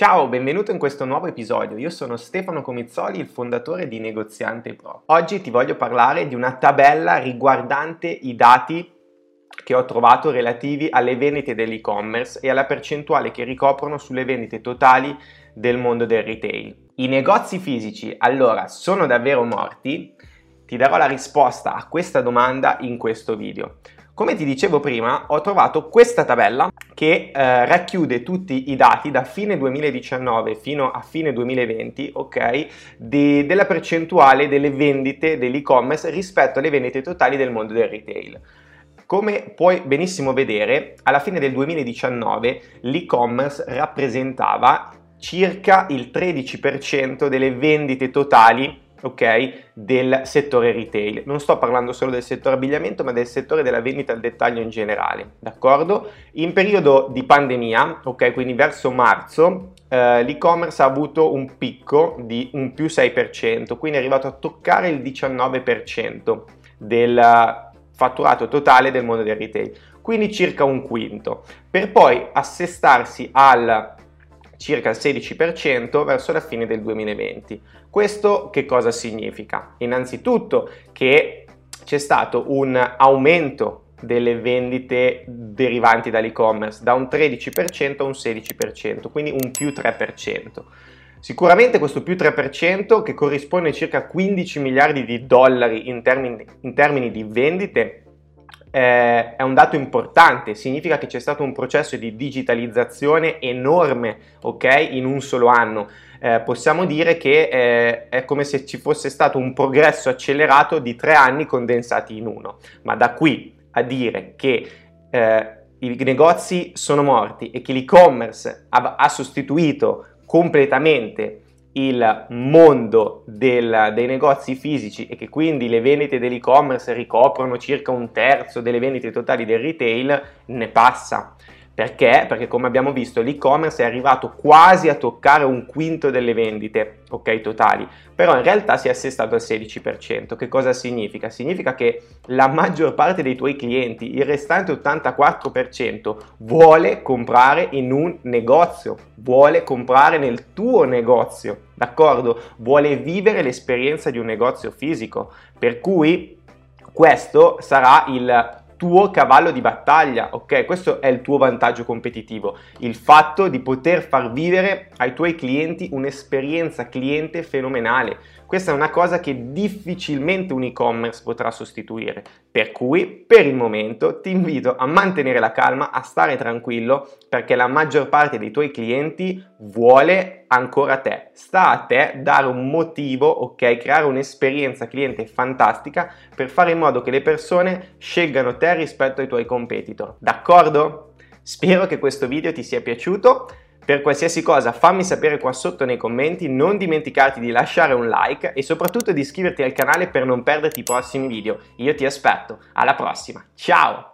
Ciao, benvenuto in questo nuovo episodio. Io sono Stefano Comizzoli, il fondatore di Negoziante Pro. Oggi ti voglio parlare di una tabella riguardante i dati che ho trovato relativi alle vendite dell'e-commerce e alla percentuale che ricoprono sulle vendite totali del mondo del retail. I negozi fisici, allora, sono davvero morti? Ti darò la risposta a questa domanda in questo video. Come ti dicevo prima, ho trovato questa tabella che eh, racchiude tutti i dati da fine 2019 fino a fine 2020, ok, di, della percentuale delle vendite dell'e-commerce rispetto alle vendite totali del mondo del retail. Come puoi benissimo vedere, alla fine del 2019 l'e-commerce rappresentava circa il 13% delle vendite totali ok, del settore retail. Non sto parlando solo del settore abbigliamento, ma del settore della vendita al dettaglio in generale, d'accordo? In periodo di pandemia, ok, quindi verso marzo, eh, l'e-commerce ha avuto un picco di un più 6%, quindi è arrivato a toccare il 19% del fatturato totale del mondo del retail, quindi circa un quinto, per poi assestarsi al circa il 16% verso la fine del 2020. Questo che cosa significa? Innanzitutto che c'è stato un aumento delle vendite derivanti dall'e-commerce da un 13% a un 16%, quindi un più 3%. Sicuramente questo più 3% che corrisponde a circa 15 miliardi di dollari in termini, in termini di vendite eh, è un dato importante, significa che c'è stato un processo di digitalizzazione enorme, ok, in un solo anno. Eh, possiamo dire che eh, è come se ci fosse stato un progresso accelerato di tre anni condensati in uno. Ma da qui a dire che eh, i negozi sono morti e che l'e-commerce ha, ha sostituito completamente il mondo del, dei negozi fisici e che quindi le vendite dell'e-commerce ricoprono circa un terzo delle vendite totali del retail, ne passa. Perché? Perché come abbiamo visto l'e-commerce è arrivato quasi a toccare un quinto delle vendite ok, totali, però in realtà si è assestato al 16%. Che cosa significa? Significa che la maggior parte dei tuoi clienti, il restante 84%, vuole comprare in un negozio, vuole comprare nel tuo negozio, d'accordo? Vuole vivere l'esperienza di un negozio fisico, per cui questo sarà il tuo cavallo di battaglia, ok? Questo è il tuo vantaggio competitivo, il fatto di poter far vivere ai tuoi clienti un'esperienza cliente fenomenale. Questa è una cosa che difficilmente un e-commerce potrà sostituire. Per cui, per il momento, ti invito a mantenere la calma, a stare tranquillo, perché la maggior parte dei tuoi clienti vuole ancora te. Sta a te dare un motivo, ok? Creare un'esperienza cliente fantastica per fare in modo che le persone scelgano rispetto ai tuoi competitor. D'accordo? Spero che questo video ti sia piaciuto. Per qualsiasi cosa fammi sapere qua sotto nei commenti, non dimenticarti di lasciare un like e soprattutto di iscriverti al canale per non perderti i prossimi video. Io ti aspetto, alla prossima, ciao!